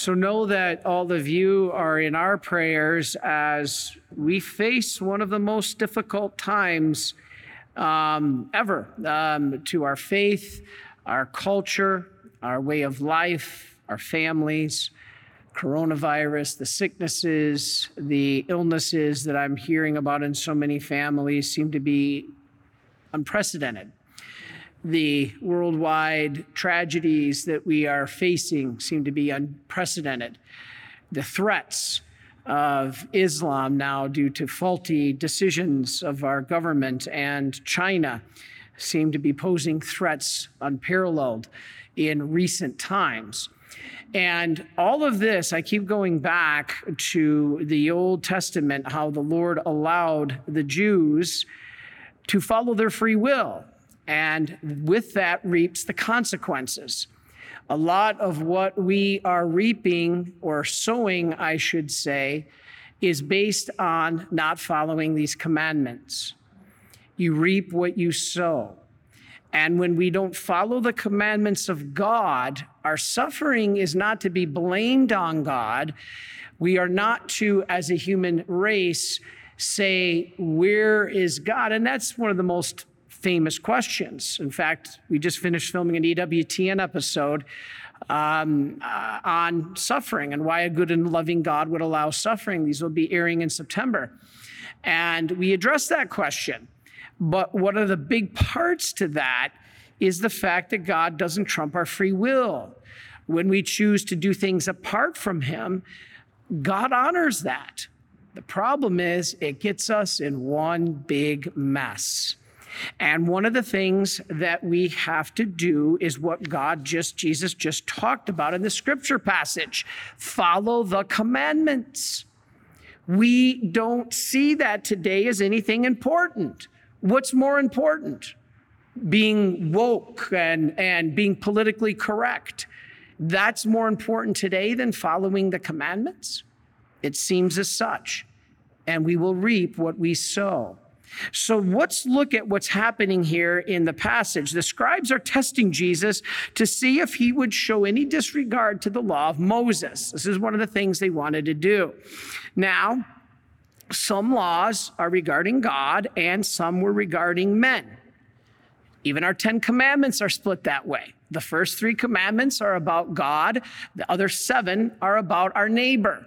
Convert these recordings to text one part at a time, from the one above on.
So know that all of you are in our prayers as we face one of the most difficult times um, ever um, to our faith, our culture, our way of life, our families, coronavirus, the sicknesses, the illnesses that I'm hearing about in so many families seem to be unprecedented. The worldwide tragedies that we are facing seem to be unprecedented. The threats of Islam now, due to faulty decisions of our government and China, seem to be posing threats unparalleled in recent times. And all of this, I keep going back to the Old Testament, how the Lord allowed the Jews to follow their free will. And with that reaps the consequences. A lot of what we are reaping or sowing, I should say, is based on not following these commandments. You reap what you sow. And when we don't follow the commandments of God, our suffering is not to be blamed on God. We are not to, as a human race, say, Where is God? And that's one of the most famous questions. In fact, we just finished filming an EWTN episode um, uh, on suffering and why a good and loving God would allow suffering. These will be airing in September. And we address that question. But one of the big parts to that is the fact that God doesn't trump our free will. When we choose to do things apart from Him, God honors that. The problem is, it gets us in one big mess. And one of the things that we have to do is what God just, Jesus just talked about in the scripture passage follow the commandments. We don't see that today as anything important. What's more important? Being woke and, and being politically correct. That's more important today than following the commandments. It seems as such. And we will reap what we sow. So let's look at what's happening here in the passage. The scribes are testing Jesus to see if he would show any disregard to the law of Moses. This is one of the things they wanted to do. Now, some laws are regarding God and some were regarding men. Even our 10 commandments are split that way. The first three commandments are about God, the other seven are about our neighbor.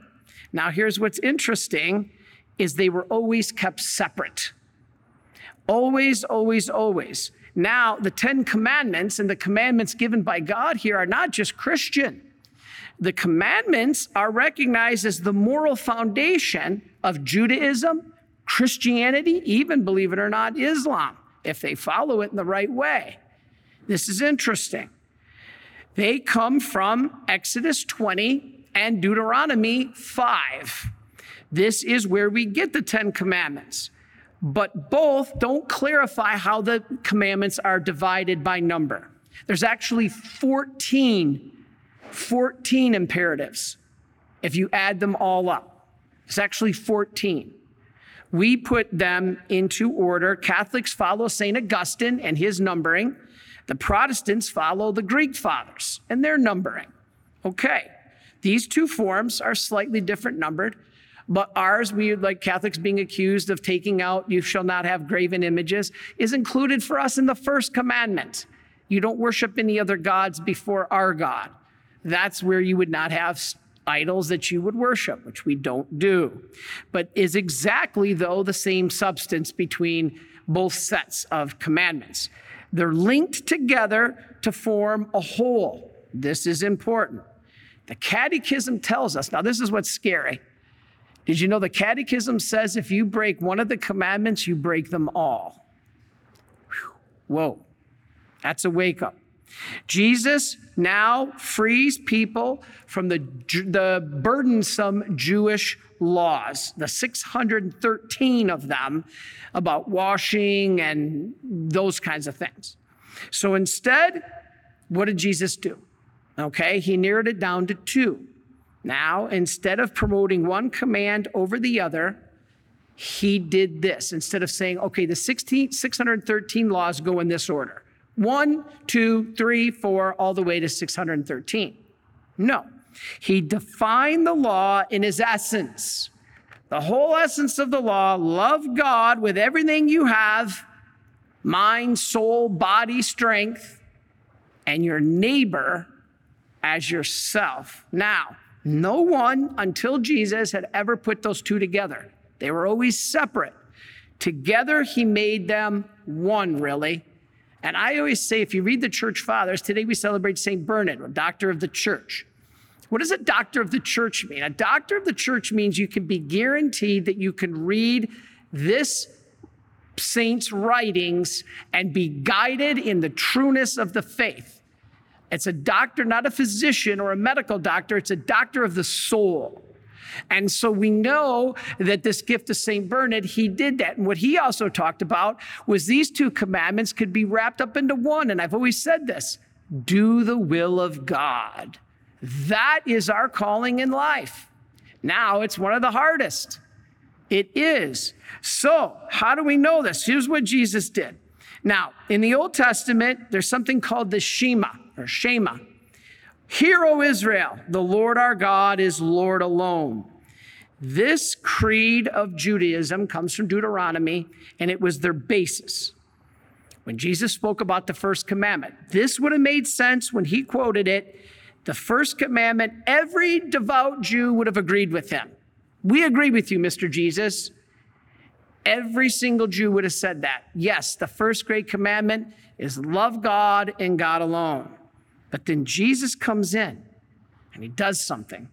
Now, here's what's interesting is they were always kept separate. Always, always, always. Now, the 10 commandments and the commandments given by God here are not just Christian. The commandments are recognized as the moral foundation of Judaism, Christianity, even, believe it or not, Islam, if they follow it in the right way. This is interesting. They come from Exodus 20 and Deuteronomy 5. This is where we get the Ten Commandments but both don't clarify how the commandments are divided by number. There's actually 14, 14 imperatives if you add them all up. It's actually 14. We put them into order. Catholics follow St. Augustine and his numbering. The Protestants follow the Greek fathers and their numbering. Okay, these two forms are slightly different numbered, but ours, we like Catholics being accused of taking out, you shall not have graven images, is included for us in the first commandment. You don't worship any other gods before our God. That's where you would not have idols that you would worship, which we don't do. But is exactly, though, the same substance between both sets of commandments. They're linked together to form a whole. This is important. The Catechism tells us, now, this is what's scary. Did you know the Catechism says if you break one of the commandments, you break them all? Whoa, that's a wake up. Jesus now frees people from the, the burdensome Jewish laws, the 613 of them about washing and those kinds of things. So instead, what did Jesus do? Okay, he narrowed it down to two. Now, instead of promoting one command over the other, he did this. Instead of saying, okay, the 16, 613 laws go in this order one, two, three, four, all the way to 613. No. He defined the law in his essence. The whole essence of the law love God with everything you have mind, soul, body, strength, and your neighbor as yourself. Now, no one until Jesus had ever put those two together, they were always separate. Together, he made them one, really. And I always say, if you read the church fathers, today we celebrate St. Bernard, a doctor of the church. What does a doctor of the church mean? A doctor of the church means you can be guaranteed that you can read this saint's writings and be guided in the trueness of the faith. It's a doctor, not a physician or a medical doctor, it's a doctor of the soul. And so we know that this gift of St. Bernard, he did that. And what he also talked about was these two commandments could be wrapped up into one. And I've always said this do the will of God. That is our calling in life. Now, it's one of the hardest. It is. So, how do we know this? Here's what Jesus did. Now, in the Old Testament, there's something called the Shema or Shema. Hear, O Israel, the Lord our God is Lord alone. This creed of Judaism comes from Deuteronomy, and it was their basis. When Jesus spoke about the first commandment, this would have made sense when he quoted it. The first commandment, every devout Jew would have agreed with him. We agree with you, Mr. Jesus. Every single Jew would have said that. Yes, the first great commandment is love God and God alone. But then Jesus comes in and he does something.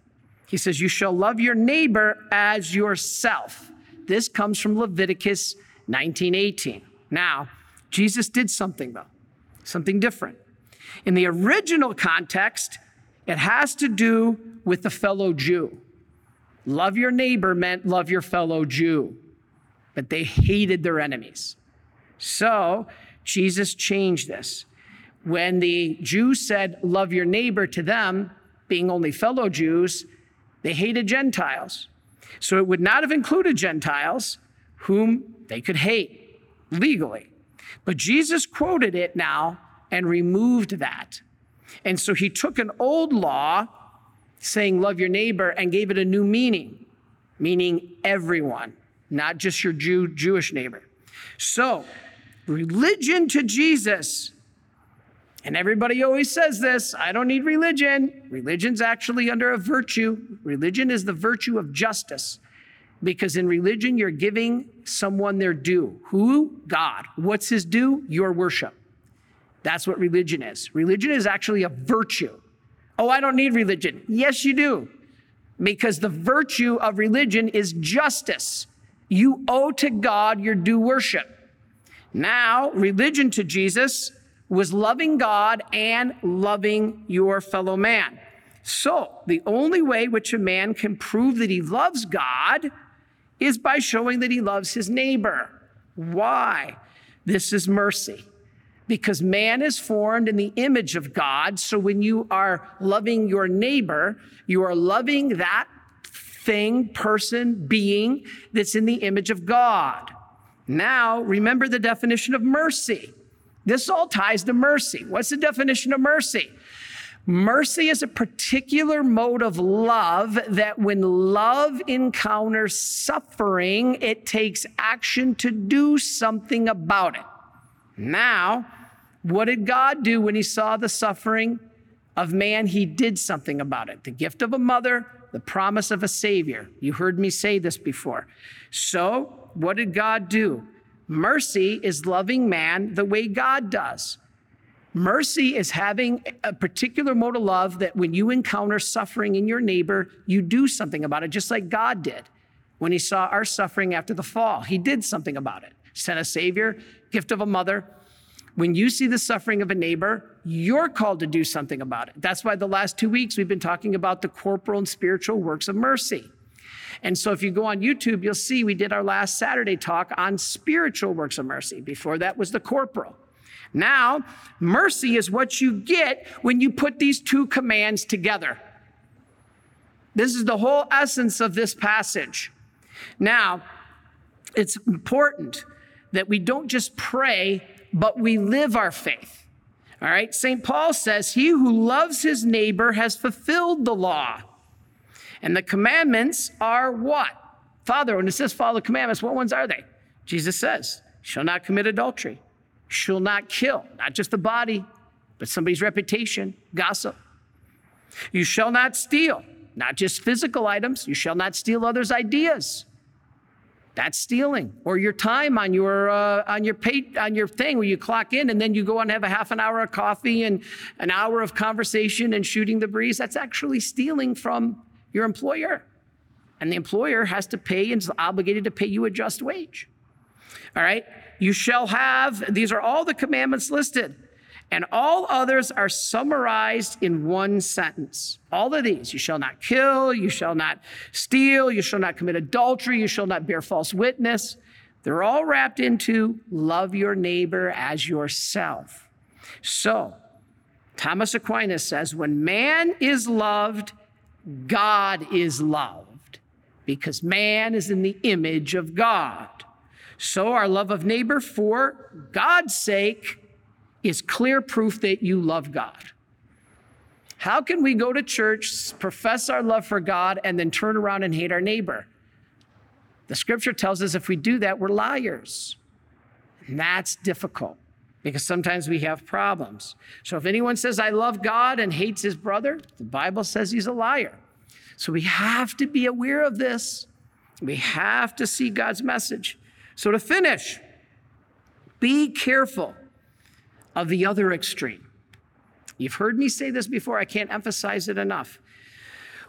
He says, You shall love your neighbor as yourself. This comes from Leviticus 19:18. Now, Jesus did something though, something different. In the original context, it has to do with the fellow Jew. Love your neighbor meant love your fellow Jew, but they hated their enemies. So Jesus changed this. When the Jews said, Love your neighbor to them, being only fellow Jews, they hated Gentiles. So it would not have included Gentiles whom they could hate legally. But Jesus quoted it now and removed that. And so he took an old law saying, Love your neighbor, and gave it a new meaning, meaning everyone, not just your Jew, Jewish neighbor. So, religion to Jesus, and everybody always says this I don't need religion. Religion's actually under a virtue. Religion is the virtue of justice. Because in religion, you're giving someone their due. Who? God. What's his due? Your worship. That's what religion is. Religion is actually a virtue. Oh, I don't need religion. Yes, you do. Because the virtue of religion is justice. You owe to God your due worship. Now, religion to Jesus was loving God and loving your fellow man. So, the only way which a man can prove that he loves God is by showing that he loves his neighbor. Why? This is mercy because man is formed in the image of God. So when you are loving your neighbor, you are loving that thing, person, being that's in the image of God. Now, remember the definition of mercy. This all ties to mercy. What's the definition of mercy? Mercy is a particular mode of love that when love encounters suffering, it takes action to do something about it. Now, what did God do when he saw the suffering of man? He did something about it. The gift of a mother, the promise of a savior. You heard me say this before. So, what did God do? Mercy is loving man the way God does. Mercy is having a particular mode of love that when you encounter suffering in your neighbor, you do something about it, just like God did when he saw our suffering after the fall. He did something about it. Sent a savior, gift of a mother, when you see the suffering of a neighbor, you're called to do something about it. That's why the last two weeks we've been talking about the corporal and spiritual works of mercy. And so if you go on YouTube, you'll see we did our last Saturday talk on spiritual works of mercy. Before that was the corporal. Now, mercy is what you get when you put these two commands together. This is the whole essence of this passage. Now, it's important that we don't just pray but we live our faith. All right, St. Paul says, He who loves his neighbor has fulfilled the law. And the commandments are what? Father, when it says follow the commandments, what ones are they? Jesus says, shall not commit adultery, shall not kill, not just the body, but somebody's reputation, gossip. You shall not steal, not just physical items, you shall not steal others' ideas. That's stealing. Or your time on your uh, on your pay, on your thing where you clock in and then you go and have a half an hour of coffee and an hour of conversation and shooting the breeze. That's actually stealing from your employer. And the employer has to pay and is obligated to pay you a just wage. All right? You shall have, these are all the commandments listed. And all others are summarized in one sentence. All of these you shall not kill, you shall not steal, you shall not commit adultery, you shall not bear false witness. They're all wrapped into love your neighbor as yourself. So, Thomas Aquinas says, when man is loved, God is loved because man is in the image of God. So, our love of neighbor for God's sake is clear proof that you love God. How can we go to church, profess our love for God, and then turn around and hate our neighbor? The scripture tells us if we do that, we're liars. And that's difficult because sometimes we have problems. So if anyone says, I love God and hates his brother, the Bible says he's a liar. So we have to be aware of this. We have to see God's message. So to finish, be careful of the other extreme. You've heard me say this before, I can't emphasize it enough.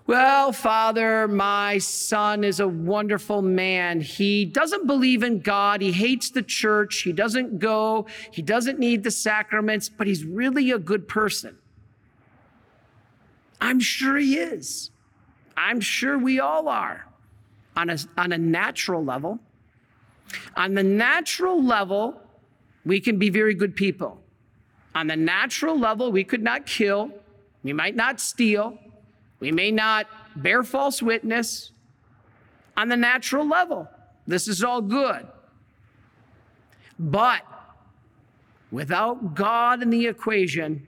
Well, Father, my son is a wonderful man. He doesn't believe in God. He hates the church. He doesn't go. He doesn't need the sacraments, but he's really a good person. I'm sure he is. I'm sure we all are on a, on a natural level. On the natural level, we can be very good people. On the natural level, we could not kill, we might not steal, we may not bear false witness. On the natural level, this is all good. But without God in the equation,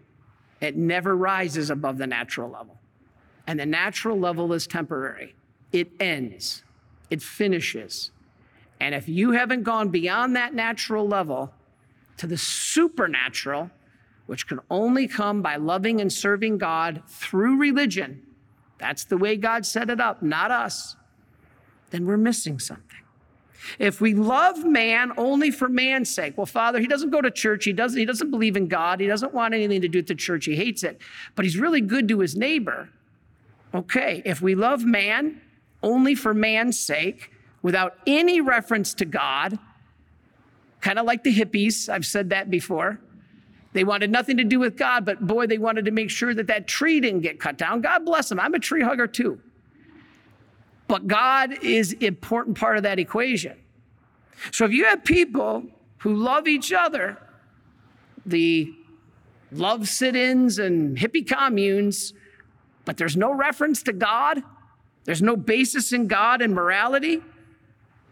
it never rises above the natural level. And the natural level is temporary, it ends, it finishes. And if you haven't gone beyond that natural level to the supernatural, which can only come by loving and serving God through religion, that's the way God set it up, not us, then we're missing something. If we love man only for man's sake, well, Father, he doesn't go to church. He doesn't, he doesn't believe in God. He doesn't want anything to do with the church. He hates it. But he's really good to his neighbor. Okay, if we love man only for man's sake, without any reference to God, kind of like the hippies, I've said that before. They wanted nothing to do with God, but boy, they wanted to make sure that that tree didn't get cut down. God bless them. I'm a tree hugger too. But God is an important part of that equation. So if you have people who love each other, the love sit ins and hippie communes, but there's no reference to God, there's no basis in God and morality,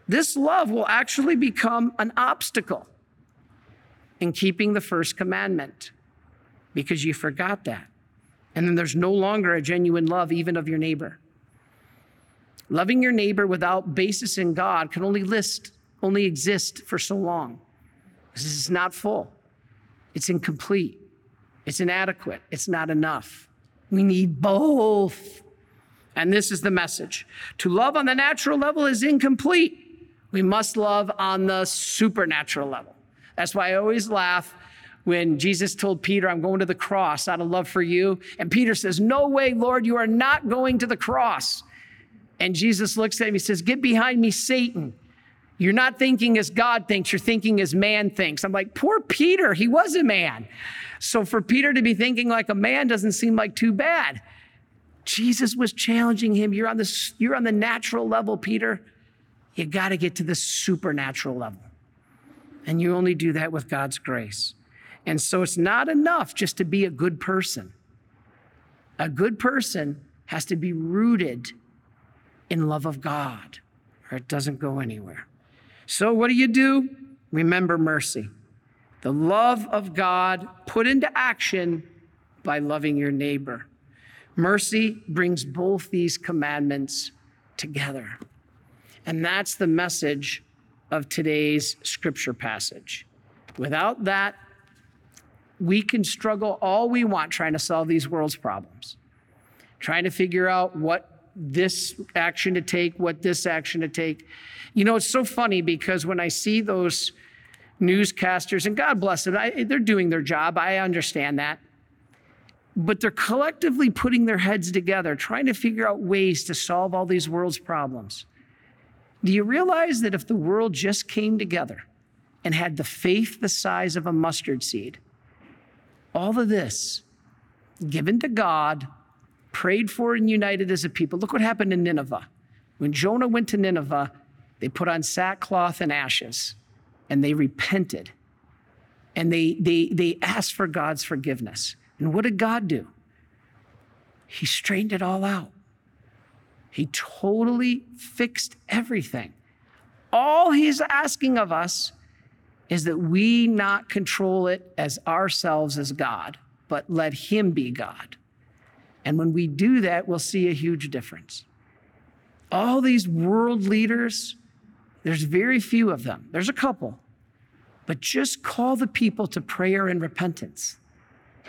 this love will actually become an obstacle in keeping the first commandment because you forgot that. And then there's no longer a genuine love, even of your neighbor. Loving your neighbor without basis in God can only list, only exist for so long. This is not full. It's incomplete. It's inadequate. It's not enough. We need both. And this is the message. To love on the natural level is incomplete. We must love on the supernatural level. That's why I always laugh when Jesus told Peter, I'm going to the cross out of love for you. And Peter says, No way, Lord, you are not going to the cross. And Jesus looks at him, he says, Get behind me, Satan. You're not thinking as God thinks, you're thinking as man thinks. I'm like, poor Peter, he was a man. So for Peter to be thinking like a man doesn't seem like too bad. Jesus was challenging him. You're on the, you're on the natural level, Peter. You got to get to the supernatural level. And you only do that with God's grace. And so it's not enough just to be a good person. A good person has to be rooted in love of God, or it doesn't go anywhere. So, what do you do? Remember mercy. The love of God put into action by loving your neighbor. Mercy brings both these commandments together. And that's the message of today's scripture passage. Without that, we can struggle all we want trying to solve these world's problems, trying to figure out what this action to take, what this action to take. You know, it's so funny because when I see those newscasters, and God bless them, I, they're doing their job, I understand that. But they're collectively putting their heads together, trying to figure out ways to solve all these world's problems. Do you realize that if the world just came together and had the faith the size of a mustard seed, all of this given to God, prayed for and united as a people. Look what happened in Nineveh. When Jonah went to Nineveh, they put on sackcloth and ashes and they repented and they, they, they asked for God's forgiveness. And what did God do? He straightened it all out. He totally fixed everything. All he's asking of us is that we not control it as ourselves as God, but let him be God. And when we do that, we'll see a huge difference. All these world leaders, there's very few of them. There's a couple. But just call the people to prayer and repentance,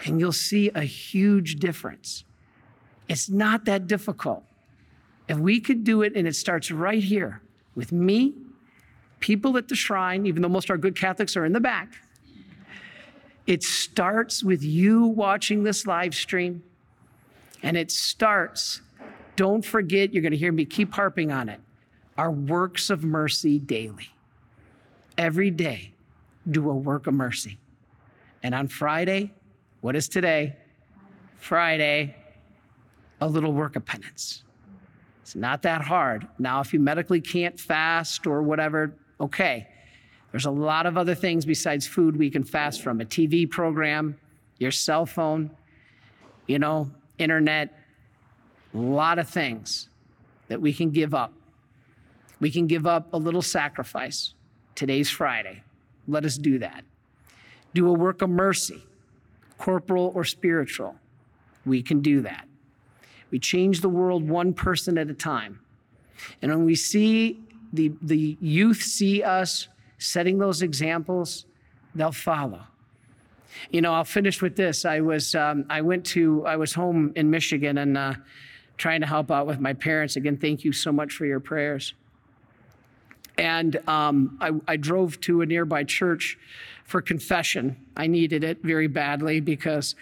and you'll see a huge difference. It's not that difficult. If we could do it, and it starts right here with me, people at the shrine, even though most of our good Catholics are in the back, it starts with you watching this live stream, and it starts, don't forget, you're going to hear me keep harping on it, our works of mercy daily. Every day, do a work of mercy. And on Friday, what is today? Friday, a little work of penance. It's not that hard. Now, if you medically can't fast or whatever, okay. There's a lot of other things besides food we can fast from a TV program, your cell phone, you know, internet, a lot of things that we can give up. We can give up a little sacrifice. Today's Friday. Let us do that. Do a work of mercy, corporal or spiritual. We can do that. We change the world one person at a time. And when we see the, the youth see us setting those examples, they'll follow. You know, I'll finish with this. I was, um, I went to, I was home in Michigan and uh, trying to help out with my parents. Again, thank you so much for your prayers. And um, I, I drove to a nearby church for confession. I needed it very badly because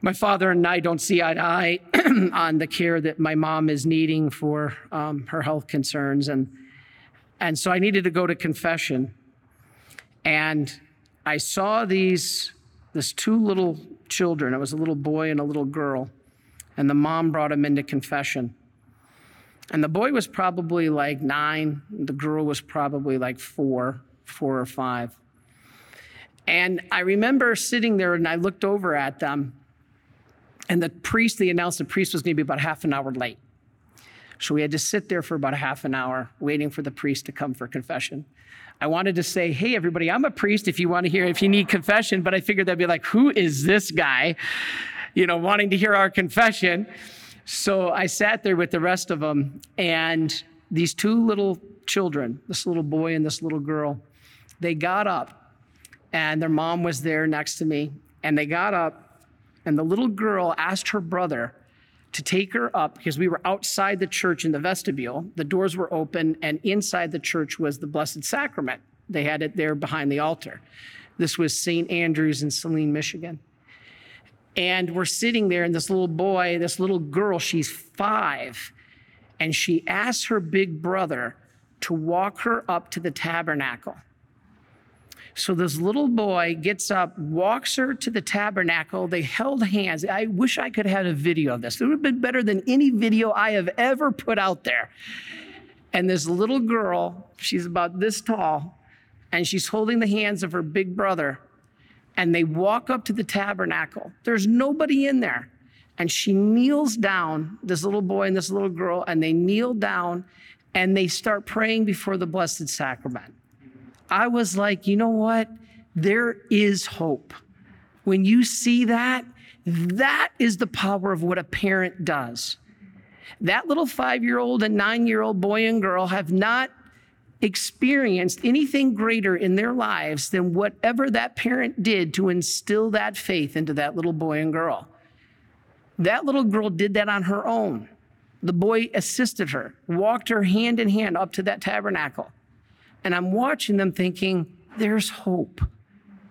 my father and I don't see eye to eye on the care that my mom is needing for um, her health concerns. And, and so I needed to go to confession. And I saw these, this two little children. It was a little boy and a little girl. And the mom brought them into confession. And the boy was probably like nine, the girl was probably like four, four or five. And I remember sitting there and I looked over at them, and the priest, they announced the priest was going to be about half an hour late. So we had to sit there for about a half an hour waiting for the priest to come for confession. I wanted to say, hey, everybody, I'm a priest if you want to hear, if you need confession, but I figured they'd be like, who is this guy, you know, wanting to hear our confession? So I sat there with the rest of them, and these two little children, this little boy and this little girl, they got up, and their mom was there next to me, and they got up, and the little girl asked her brother to take her up because we were outside the church in the vestibule. The doors were open, and inside the church was the Blessed Sacrament. They had it there behind the altar. This was St. Andrews in Saline, Michigan. And we're sitting there, and this little boy, this little girl, she's five, and she asks her big brother to walk her up to the tabernacle. So this little boy gets up, walks her to the tabernacle. They held hands. I wish I could have had a video of this. It would have been better than any video I have ever put out there. And this little girl, she's about this tall, and she's holding the hands of her big brother and they walk up to the tabernacle. There's nobody in there. And she kneels down, this little boy and this little girl, and they kneel down and they start praying before the Blessed Sacrament. I was like, you know what? There is hope. When you see that, that is the power of what a parent does. That little five year old and nine year old boy and girl have not experienced anything greater in their lives than whatever that parent did to instill that faith into that little boy and girl. That little girl did that on her own. The boy assisted her, walked her hand in hand up to that tabernacle. And I'm watching them thinking, there's hope.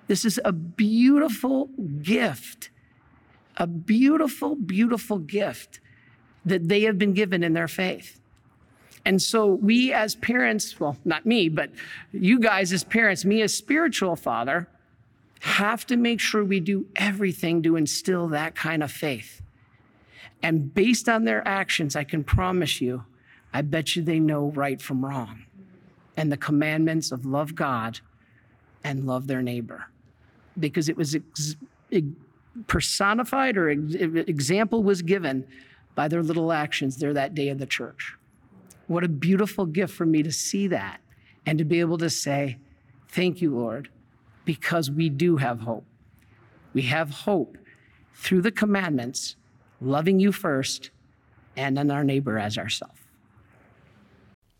This is a beautiful gift, a beautiful, beautiful gift that they have been given in their faith. And so we as parents, well, not me, but you guys as parents, me as spiritual father, have to make sure we do everything to instill that kind of faith. And based on their actions, I can promise you, I bet you they know right from wrong and the commandments of love God and love their neighbor. Because it was ex- personified or ex- example was given by their little actions there that day in the church. What a beautiful gift for me to see that and to be able to say, Thank you, Lord, because we do have hope. We have hope through the commandments, loving you first, and then our neighbor as ourselves.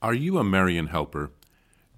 Are you a Marian helper?